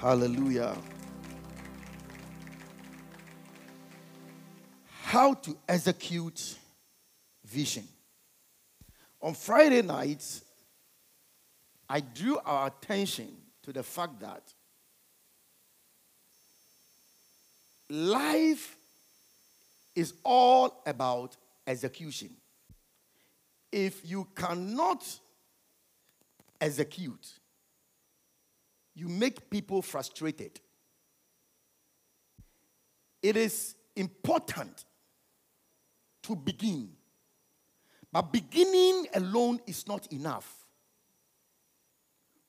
Hallelujah. How to execute vision. On Friday night, I drew our attention to the fact that life is all about execution. If you cannot execute, you make people frustrated. It is important to begin, but beginning alone is not enough.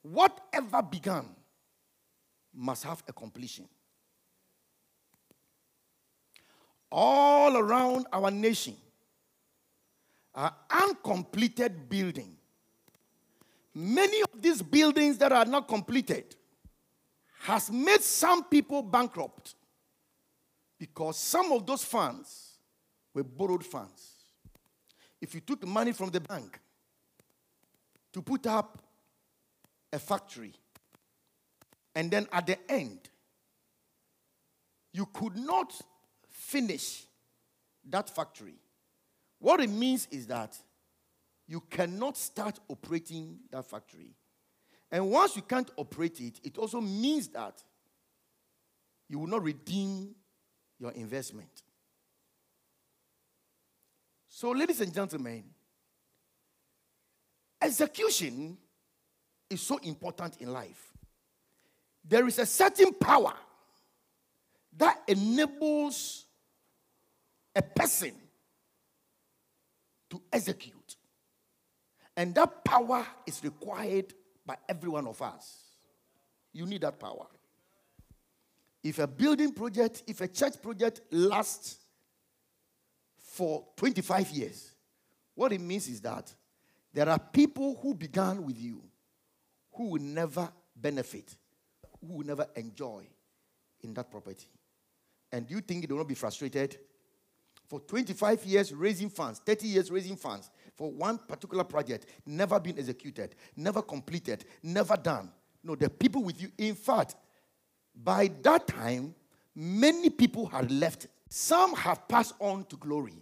Whatever began must have a completion. All around our nation are uncompleted buildings. Many of these buildings that are not completed has made some people bankrupt because some of those funds were borrowed funds. If you took money from the bank to put up a factory, and then at the end, you could not finish that factory, what it means is that you cannot start operating that factory. And once you can't operate it, it also means that you will not redeem your investment. So, ladies and gentlemen, execution is so important in life. There is a certain power that enables a person to execute. And that power is required by every one of us. You need that power. If a building project, if a church project lasts for 25 years, what it means is that there are people who began with you who will never benefit, who will never enjoy in that property. And do you think they will not be frustrated? For 25 years raising funds, 30 years raising funds for one particular project, never been executed, never completed, never done. No, the people with you. In fact, by that time, many people had left. Some have passed on to glory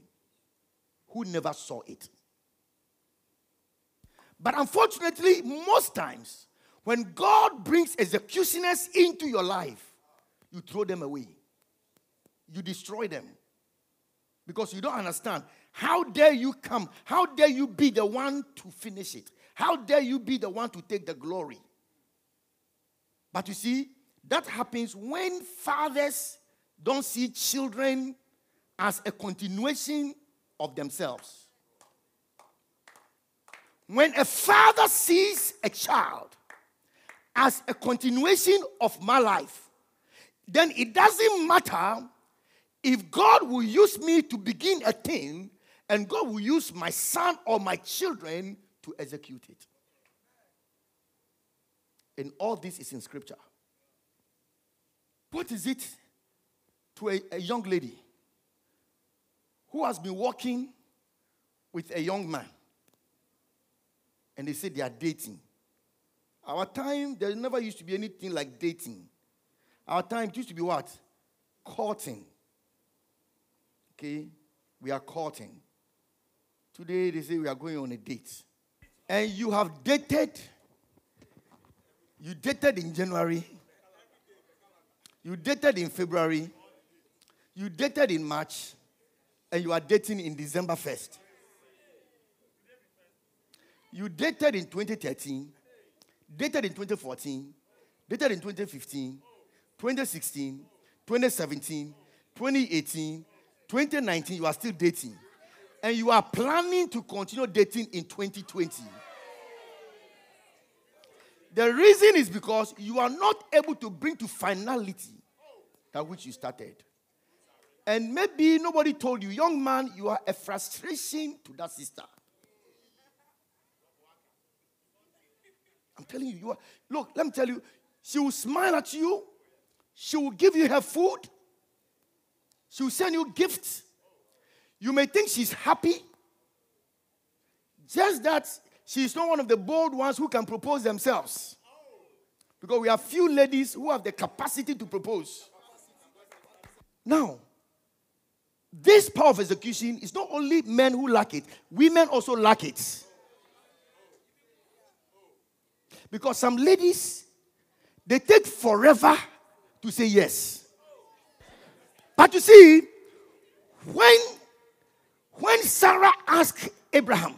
who never saw it. But unfortunately, most times, when God brings executioners into your life, you throw them away, you destroy them because you don't understand. How dare you come? How dare you be the one to finish it? How dare you be the one to take the glory? But you see, that happens when fathers don't see children as a continuation of themselves. When a father sees a child as a continuation of my life, then it doesn't matter if God will use me to begin a thing and God will use my son or my children to execute it. And all this is in scripture. What is it to a, a young lady who has been walking with a young man and they say they are dating? Our time, there never used to be anything like dating. Our time used to be what? Courting. Okay? We are courting. Today they say we are going on a date. And you have dated. You dated in January. You dated in February. You dated in March. And you are dating in December 1st. You dated in 2013, dated in 2014, dated in 2015, 2016, 2017, 2018, 2019, you are still dating. And you are planning to continue dating in 2020. The reason is because you are not able to bring to finality that which you started. And maybe nobody told you, young man, you are a frustration to that sister. I'm telling you, you are. Look, let me tell you, she will smile at you, she will give you her food, she will send you gifts. You may think she's happy, just that she's not one of the bold ones who can propose themselves. Because we have few ladies who have the capacity to propose. Now, this power of execution is not only men who lack it, women also lack it. Because some ladies, they take forever to say yes. But you see, when, when Sarah asked Abraham,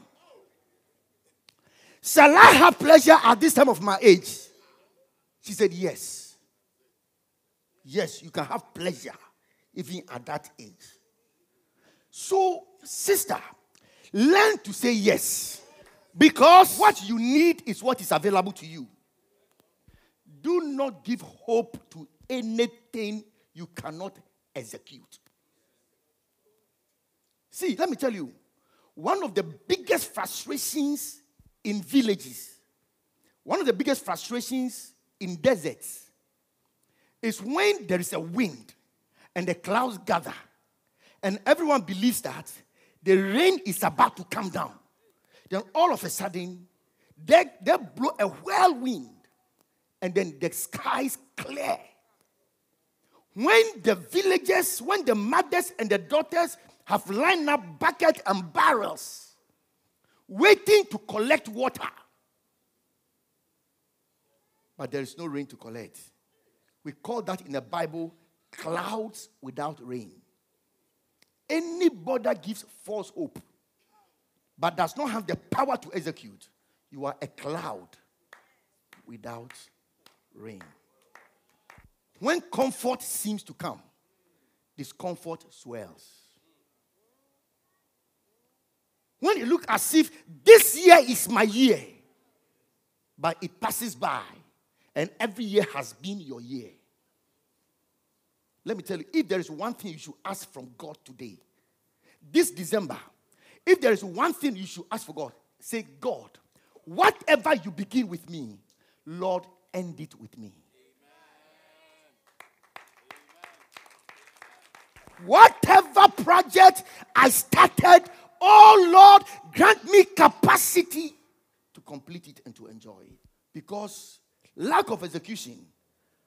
Shall I have pleasure at this time of my age? She said, Yes. Yes, you can have pleasure even at that age. So, sister, learn to say yes. Because what you need is what is available to you. Do not give hope to anything you cannot execute. See, let me tell you, one of the biggest frustrations in villages, one of the biggest frustrations in deserts is when there is a wind and the clouds gather, and everyone believes that the rain is about to come down. Then all of a sudden, they, they blow a whirlwind, and then the skies clear. When the villagers, when the mothers and the daughters have lined up buckets and barrels, waiting to collect water, but there is no rain to collect. We call that in the Bible clouds without rain. Anybody that gives false hope but does not have the power to execute, you are a cloud without rain. When comfort seems to come, discomfort swells. When you look as if this year is my year, but it passes by, and every year has been your year. Let me tell you, if there is one thing you should ask from God today, this December, if there is one thing you should ask for God, say, God, whatever you begin with me, Lord, end it with me. Whatever project I started, oh Lord, grant me capacity to complete it and to enjoy it. Because lack of execution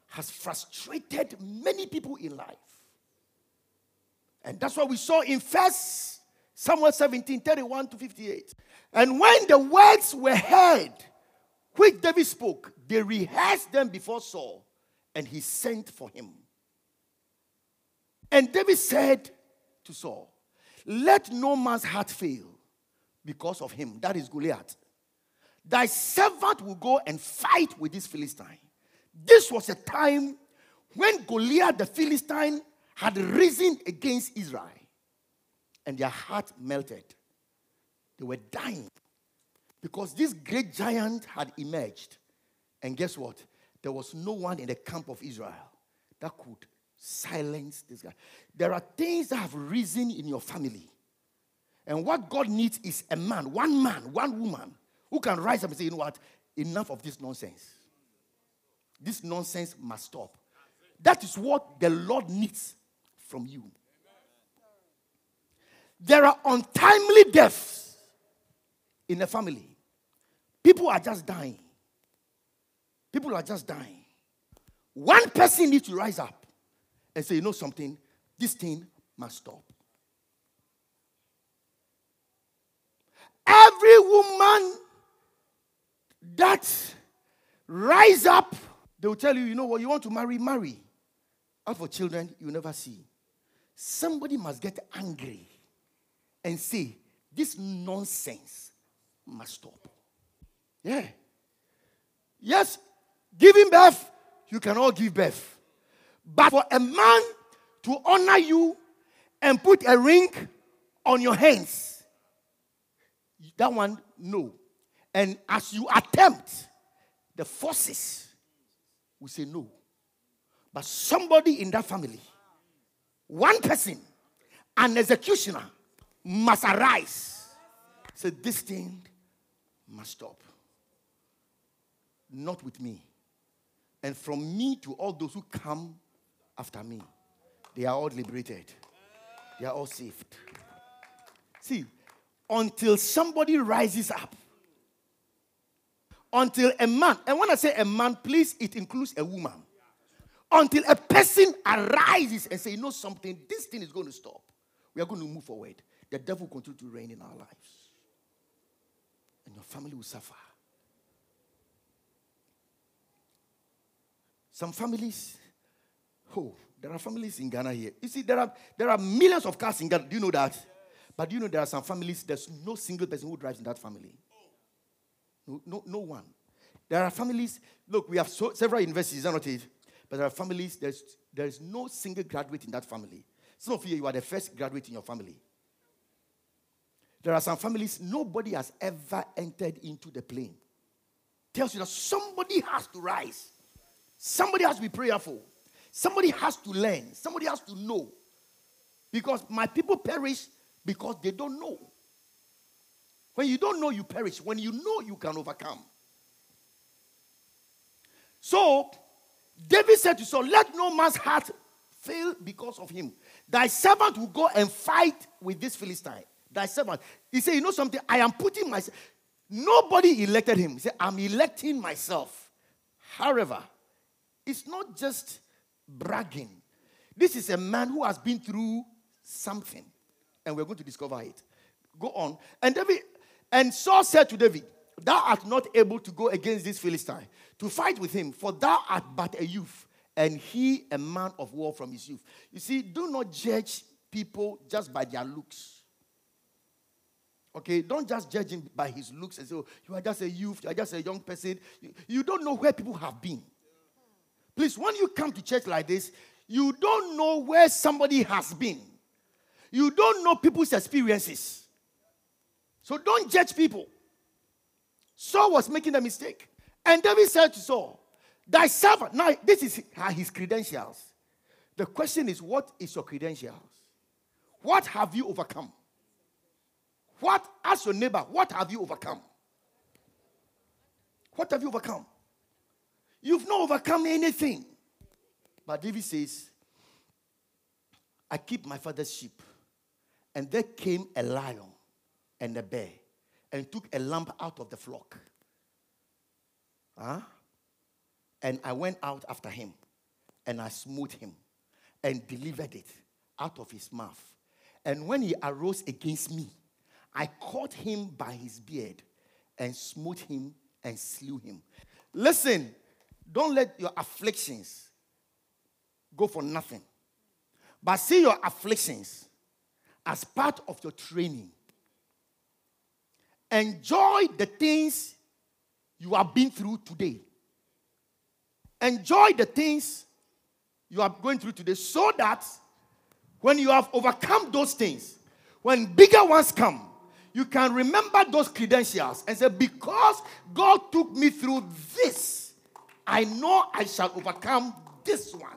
has frustrated many people in life. And that's what we saw in First Samuel 17 31 to 58. And when the words were heard, which David spoke, they rehearsed them before Saul, and he sent for him. And David said to Saul, Let no man's heart fail because of him. That is Goliath. Thy servant will go and fight with this Philistine. This was a time when Goliath the Philistine had risen against Israel, and their heart melted. They were dying because this great giant had emerged. And guess what? There was no one in the camp of Israel that could silence this guy. There are things that have risen in your family. And what God needs is a man, one man, one woman who can rise up and say, you know what? Enough of this nonsense. This nonsense must stop. That is what the Lord needs from you. There are untimely deaths in the family. People are just dying. People are just dying. One person needs to rise up and say, you know something, this thing must stop. Every woman that rise up, they will tell you, you know what, you want to marry, marry. And for children, you never see. Somebody must get angry and say, this nonsense must stop. Yeah. Yes, giving birth, you can all give birth. But for a man to honor you and put a ring on your hands, that one, no. And as you attempt, the forces will say no. But somebody in that family, one person, an executioner, must arise. Say, this thing must stop. Not with me. And from me to all those who come after me. They are all liberated, they are all saved. See, until somebody rises up, until a man, and when I say a man, please, it includes a woman. Until a person arises and say, you know something, this thing is going to stop. We are going to move forward. The devil will continue to reign in our lives. And your family will suffer. Some families, oh, there are families in Ghana here. You see, there are there are millions of cars in Ghana. Do you know that? But do you know there are some families, there's no single person who drives in that family. No, no, no one. There are families, look, we have so, several universities, not it? But there are families, there's, there is no single graduate in that family. Some of you, you are the first graduate in your family. There are some families, nobody has ever entered into the plane. Tells you that somebody has to rise. Somebody has to be prayerful. Somebody has to learn. Somebody has to know. Because my people perish because they don't know. When you don't know, you perish. When you know, you can overcome. So, David said to Saul, Let no man's heart fail because of him. Thy servant will go and fight with this Philistine. Thy servant. He said, You know something? I am putting myself. Nobody elected him. He said, I'm electing myself. However, it's not just bragging. This is a man who has been through something, and we're going to discover it. Go on. And David and Saul said to David, Thou art not able to go against this Philistine to fight with him, for thou art but a youth, and he a man of war from his youth. You see, do not judge people just by their looks. Okay, don't just judge him by his looks and say, oh, you are just a youth, you are just a young person. You, you don't know where people have been. Please, when you come to church like this, you don't know where somebody has been. You don't know people's experiences. So don't judge people. Saul was making a mistake. And David said to Saul, Thy servant. Now, this is his credentials. The question is, what is your credentials? What have you overcome? What, as your neighbor, what have you overcome? What have you overcome? You've not overcome anything. But David says, I keep my father's sheep. And there came a lion and a bear and took a lamb out of the flock. Huh? And I went out after him and I smote him and delivered it out of his mouth. And when he arose against me, I caught him by his beard and smote him and slew him. Listen, don't let your afflictions go for nothing. But see your afflictions as part of your training. Enjoy the things you have been through today. Enjoy the things you are going through today so that when you have overcome those things, when bigger ones come, you can remember those credentials and say, Because God took me through this, I know I shall overcome this one.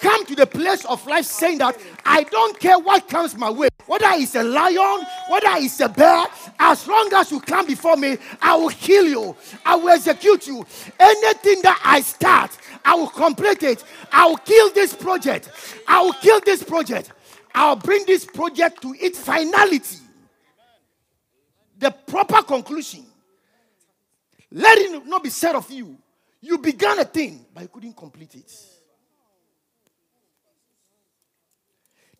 Come to the place of life saying that I don't care what comes my way, whether it's a lion, whether it's a bear, as long as you come before me, I will kill you, I will execute you. Anything that I start, I will complete it. I will kill this project. I will kill this project. I'll bring this project to its finality, the proper conclusion. Let it not be said of you you began a thing, but you couldn't complete it.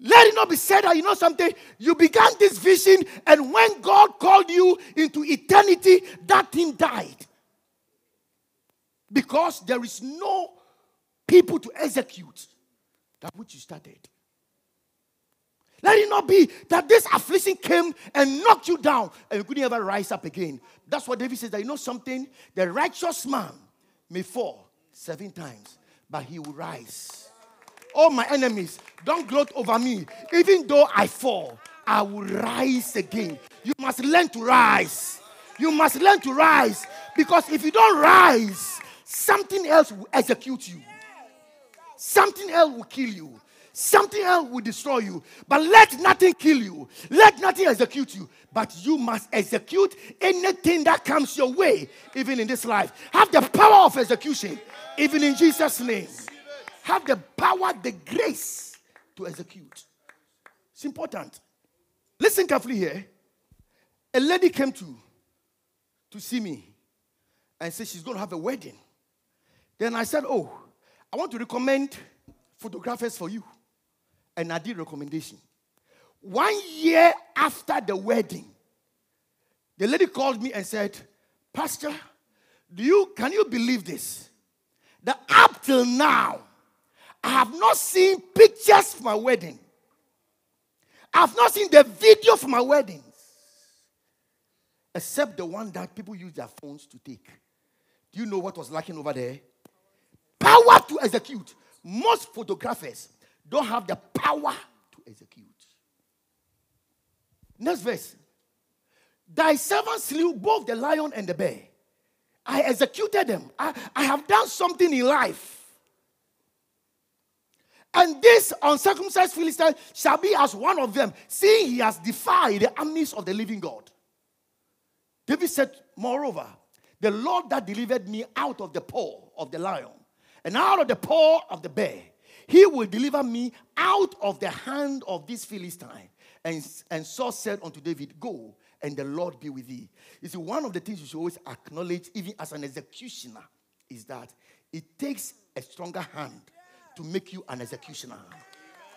Let it not be said that you know something. You began this vision, and when God called you into eternity, that thing died. Because there is no people to execute that which you started. Let it not be that this affliction came and knocked you down and you couldn't ever rise up again. That's what David says that you know something? The righteous man may fall seven times, but he will rise. All my enemies, don't gloat over me. Even though I fall, I will rise again. You must learn to rise. You must learn to rise. Because if you don't rise, something else will execute you. Something else will kill you. Something else will destroy you. But let nothing kill you. Let nothing execute you but you must execute anything that comes your way, even in this life. Have the power of execution, even in Jesus' name. Have the power, the grace to execute. It's important. Listen carefully here. A lady came to, to see me, and said she's going to have a wedding. Then I said, Oh, I want to recommend photographers for you. And I did recommendation. One year after the wedding, the lady called me and said, Pastor, do you can you believe this? That up till now, I have not seen pictures for my wedding. I have not seen the video for my weddings. Except the one that people use their phones to take. Do you know what was lacking over there? Power to execute. Most photographers don't have the power to execute. Next verse. Thy servant slew both the lion and the bear. I executed them. I, I have done something in life. And this uncircumcised Philistine shall be as one of them, seeing he has defied the armies of the living God. David said, Moreover, the Lord that delivered me out of the paw of the lion and out of the paw of the bear, he will deliver me out of the hand of this Philistine. And, and Saul said unto David, Go, and the Lord be with thee. You see, one of the things you should always acknowledge, even as an executioner, is that it takes a stronger hand to make you an executioner.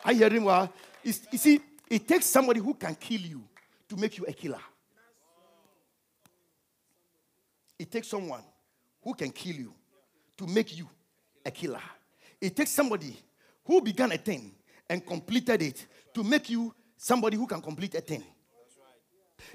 I hear him well. You see, it takes somebody who can kill you to make you a killer. It takes someone who can kill you to make you a killer. It takes somebody who began a thing and completed it to make you somebody who can complete a thing.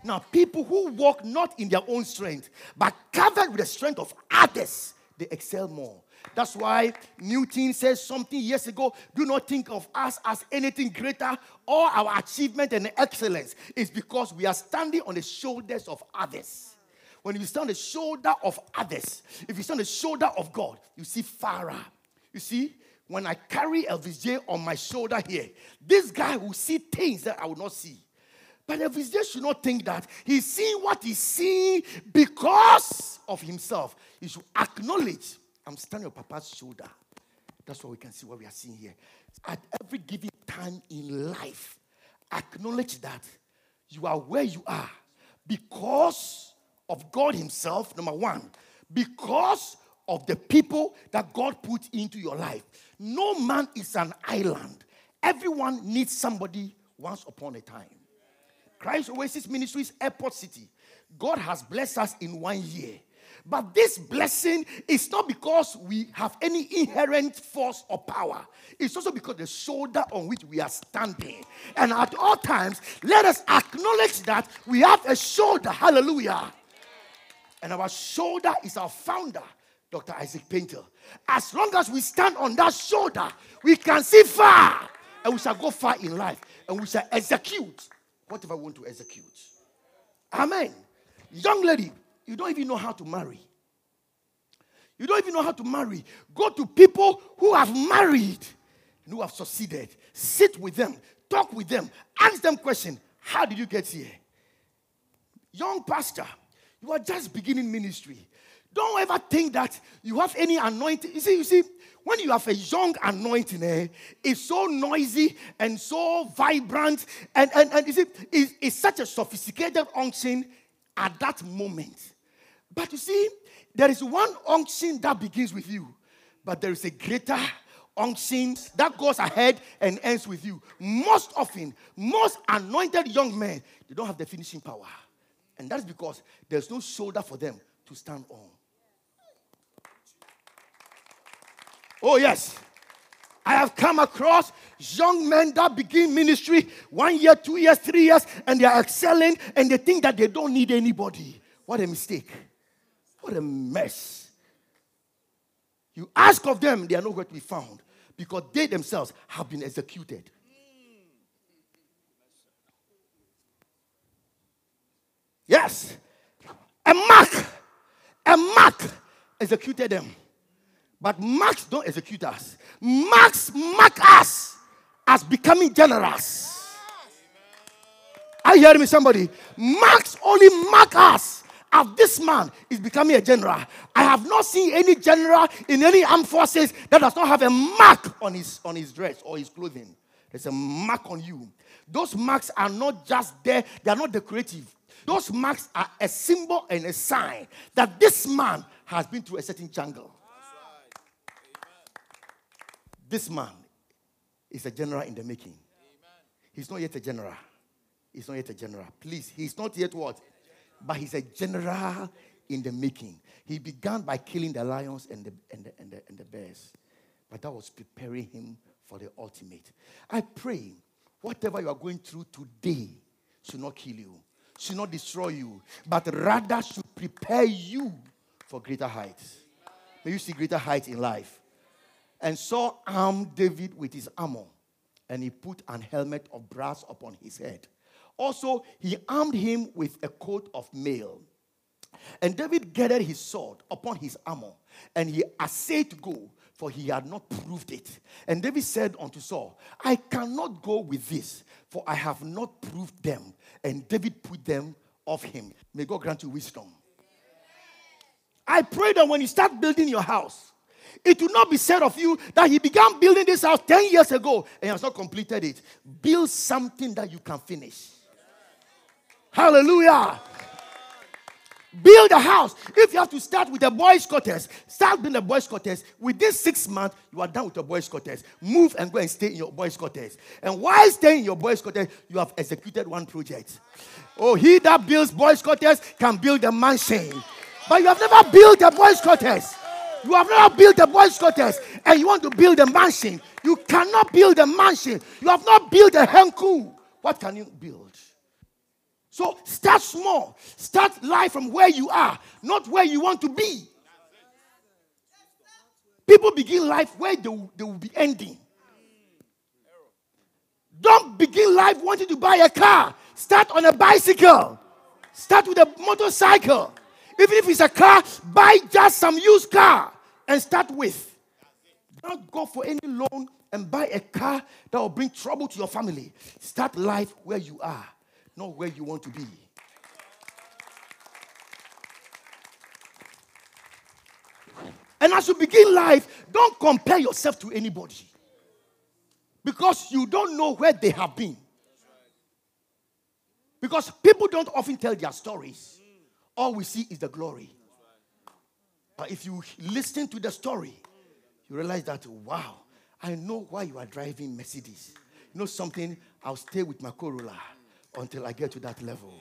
Now, people who walk not in their own strength, but covered with the strength of others, they excel more. That's why Newton says something years ago do not think of us as anything greater. All our achievement and excellence is because we are standing on the shoulders of others. When you stand on the shoulder of others, if you stand on the shoulder of God, you see Farah. You see, when I carry Elvis J on my shoulder here, this guy will see things that I will not see. But Elvis J should not think that he's seeing what he's seeing because of himself. He should acknowledge, I'm standing on Papa's shoulder. That's what we can see what we are seeing here. At every given time in life, acknowledge that you are where you are because of God Himself, number one, because of the people that God put into your life. No man is an island. Everyone needs somebody once upon a time. Christ Oasis Ministries, Airport City. God has blessed us in one year. But this blessing is not because we have any inherent force or power. It's also because the shoulder on which we are standing. And at all times, let us acknowledge that we have a shoulder. Hallelujah. And our shoulder is our founder, Dr. Isaac Painter. As long as we stand on that shoulder, we can see far. And we shall go far in life. And we shall execute whatever we want to execute. Amen. Young lady, you don't even know how to marry. You don't even know how to marry. Go to people who have married and who have succeeded. Sit with them, talk with them, ask them questions. How did you get here? Young pastor, you are just beginning ministry. Don't ever think that you have any anointing. You see, you see, when you have a young anointing, eh, it's so noisy and so vibrant, and, and, and you see, it's, it's such a sophisticated unction at that moment. But you see, there is one unction that begins with you, but there is a greater unction that goes ahead and ends with you. Most often, most anointed young men, they don't have the finishing power. And that's because there's no shoulder for them to stand on. Oh, yes. I have come across young men that begin ministry one year, two years, three years, and they are excelling and they think that they don't need anybody. What a mistake. What a mess. You ask of them, they are nowhere to be found because they themselves have been executed. Yes. A mark, a mark executed them. But marks don't execute us. Marks mark us as becoming generous. I hear me, somebody. Marks only mark us as this man is becoming a general. I have not seen any general in any armed forces that does not have a mark on his on his dress or his clothing. There's a mark on you. Those marks are not just there, they are not decorative. Those marks are a symbol and a sign that this man has been through a certain jungle. This man is a general in the making. He's not yet a general. He's not yet a general. Please, he's not yet what? But he's a general in the making. He began by killing the lions and the, and the, and the, and the bears. But that was preparing him for the ultimate. I pray whatever you are going through today should not kill you, should not destroy you, but rather should prepare you for greater heights. May you see greater heights in life. And Saul armed David with his armor, and he put an helmet of brass upon his head. Also, he armed him with a coat of mail. And David gathered his sword upon his armor, and he essayed to go, for he had not proved it. And David said unto Saul, I cannot go with this, for I have not proved them. And David put them off him. May God grant you wisdom. I pray that when you start building your house, it will not be said of you that he began building this house 10 years ago and has not completed it. Build something that you can finish. Hallelujah. Build a house. If you have to start with the boy quarters, start building the boys' quarters. Within six months, you are done with your boy quarters. Move and go and stay in your boy quarters. And while staying in your boy quarters, you have executed one project. Oh, he that builds boy quarters can build a mansion. But you have never built a boy quarters. You have not built a boys' quarters and you want to build a mansion. You cannot build a mansion. You have not built a henku. What can you build? So start small. Start life from where you are, not where you want to be. People begin life where they they will be ending. Don't begin life wanting to buy a car. Start on a bicycle. Start with a motorcycle. Even if it's a car, buy just some used car and start with. Don't go for any loan and buy a car that will bring trouble to your family. Start life where you are not where you want to be. And as you begin life, don't compare yourself to anybody. Because you don't know where they have been. Because people don't often tell their stories. All we see is the glory. But if you listen to the story, you realize that, wow, I know why you are driving Mercedes. You know something? I'll stay with my Corolla until I get to that level.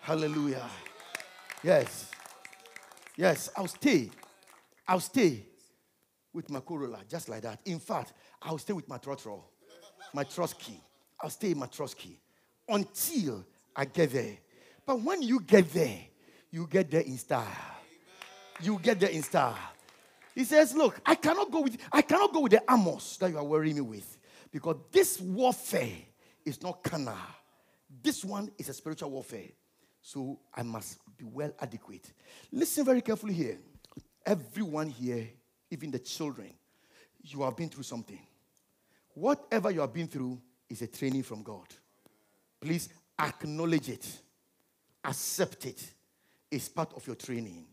Hallelujah. Yes. Yes, I'll stay. I'll stay with my Corolla, just like that. In fact, I'll stay with my Trotro, my Trotsky. I'll stay in my Trotsky until I get there. But when you get there, you get there in style. You get there in style. He says, Look, I cannot go with I cannot go with the amos that you are worrying me with. Because this warfare is not carnal, this one is a spiritual warfare. So I must be well adequate. Listen very carefully here. Everyone here, even the children, you have been through something. Whatever you have been through is a training from God. Please acknowledge it, accept it. It's part of your training.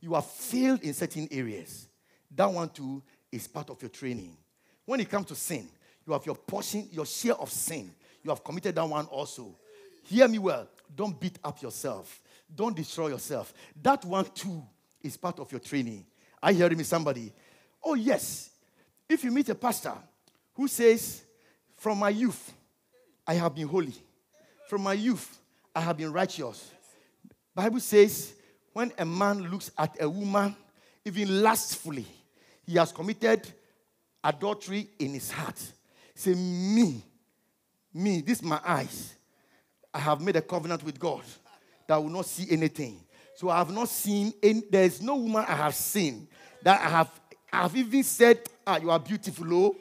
You have failed in certain areas. That one too is part of your training. When it comes to sin, you have your portion, your share of sin. You have committed that one also. Hear me well. Don't beat up yourself. Don't destroy yourself. That one too is part of your training. You hearing me, somebody? Oh, yes. If you meet a pastor who says, From my youth, I have been holy. From my youth, I have been righteous. Bible says, when a man looks at a woman, even lustfully, he has committed adultery in his heart. Say, me, me, this my eyes. I have made a covenant with God that I will not see anything. So I have not seen any, there is no woman I have seen that I have I have even said, ah, you are beautiful, oh.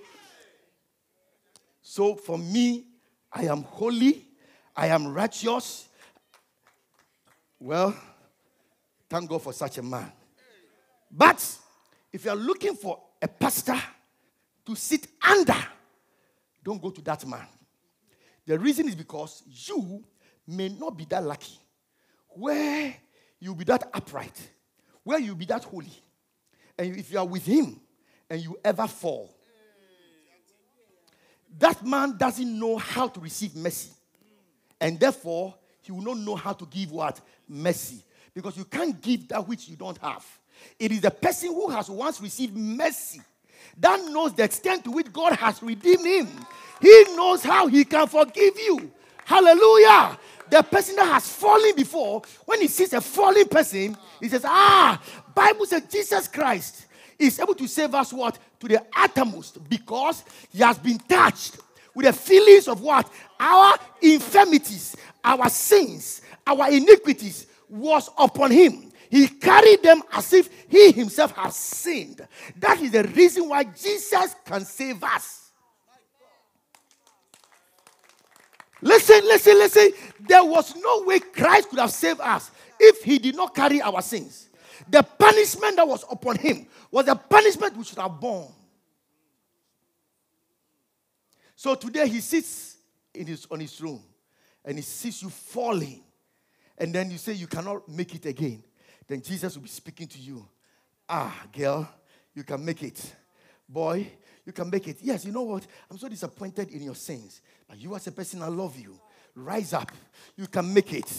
So for me, I am holy, I am righteous. Well, thank God for such a man. But if you are looking for a pastor to sit under, don't go to that man. The reason is because you may not be that lucky, where you'll be that upright, where you'll be that holy. And if you are with him and you ever fall, that man doesn't know how to receive mercy. And therefore, he will not know how to give what? Mercy. Because you can't give that which you don't have. It is the person who has once received mercy that knows the extent to which God has redeemed him. He knows how he can forgive you. Hallelujah. The person that has fallen before, when he sees a fallen person, he says, Ah, Bible says Jesus Christ is able to save us what? To the uttermost because he has been touched with the feelings of what? Our infirmities, our sins, our iniquities was upon him. He carried them as if he himself had sinned. That is the reason why Jesus can save us. Listen, listen, listen. There was no way Christ could have saved us if he did not carry our sins. The punishment that was upon him was the punishment we should have borne. So today he sits in his, on his throne and he sees you falling. And then you say you cannot make it again. Then Jesus will be speaking to you. Ah, girl, you can make it. Boy, you can make it. Yes, you know what? I'm so disappointed in your sins. But you as a person, I love you. Rise up. You can make it.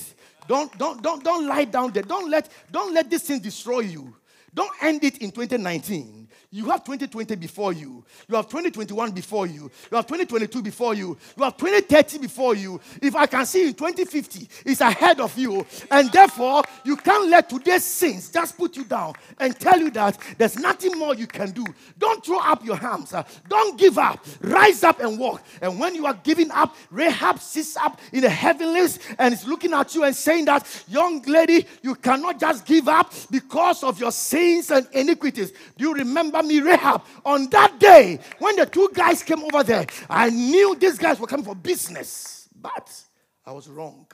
Don't, don't, don't, don't lie down there. Don't let, don't let this thing destroy you. Don't end it in 2019. You have 2020 before you. You have 2021 before you. You have 2022 before you. You have 2030 before you. If I can see in 2050, it's ahead of you. And therefore, you can't let today's sins just put you down and tell you that there's nothing more you can do. Don't throw up your hands. Uh, don't give up. Rise up and walk. And when you are giving up, Rahab sits up in the heavenlies and is looking at you and saying that, young lady, you cannot just give up because of your sins and iniquities. Do you remember? Me, Rahab, on that day when the two guys came over there, I knew these guys were coming for business, but I was wrong.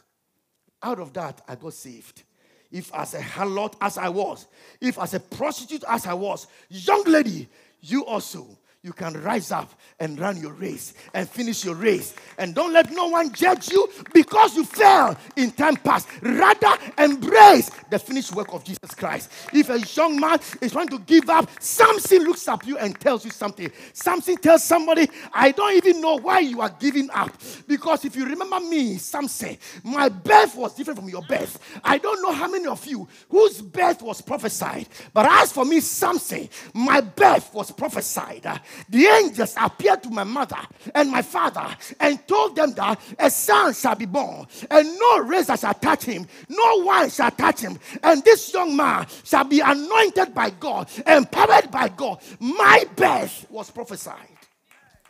Out of that, I got saved. If as a harlot as I was, if as a prostitute as I was, young lady, you also you can rise up and run your race and finish your race. And don't let no one judge you because you fell in time past. Rather, embrace the finished work of Jesus Christ. If a young man is trying to give up, Samson looks at you and tells you something. Samson tells somebody, I don't even know why you are giving up. Because if you remember me, Samson, my birth was different from your birth. I don't know how many of you whose birth was prophesied. But as for me, Samson, my birth was prophesied the angels appeared to my mother and my father and told them that a son shall be born, and no razor shall touch him, no wine shall touch him, and this young man shall be anointed by God, empowered by God. My birth was prophesied.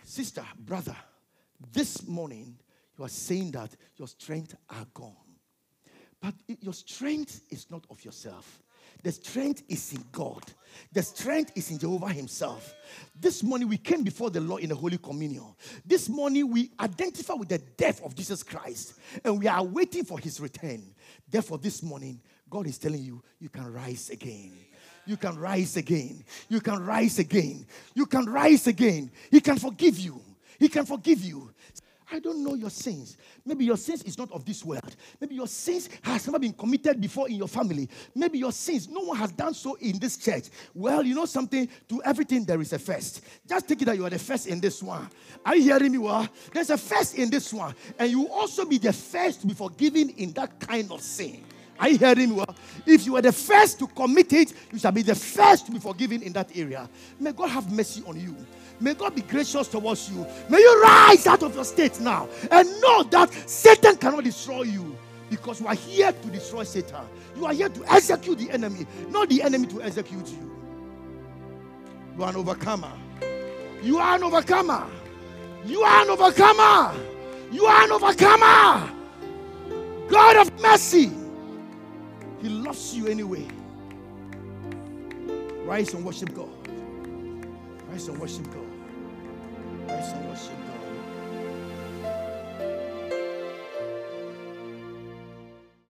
Sister, brother, this morning you are saying that your strength are gone. But your strength is not of yourself. The strength is in God. The strength is in Jehovah Himself. This morning we came before the Lord in the Holy Communion. This morning we identify with the death of Jesus Christ and we are waiting for His return. Therefore, this morning, God is telling you, you can rise again. You can rise again. You can rise again. You can rise again. He can forgive you. He can forgive you. I don't know your sins. Maybe your sins is not of this world. Maybe your sins has never been committed before in your family. Maybe your sins, no one has done so in this church. Well, you know something? To everything there is a first. Just think that you are the first in this one. Are you hearing me well? There's a first in this one. And you also be the first to be forgiven in that kind of sin. Are you hearing me well? If you are the first to commit it, you shall be the first to be forgiven in that area. May God have mercy on you. May God be gracious towards you. May you rise out of your state now and know that Satan cannot destroy you because you are here to destroy Satan. You are here to execute the enemy, not the enemy to execute you. You are an overcomer. You are an overcomer. You are an overcomer. You are an overcomer. God of mercy. He loves you anyway. Rise and worship God. Rise and worship God. Rise and worship God.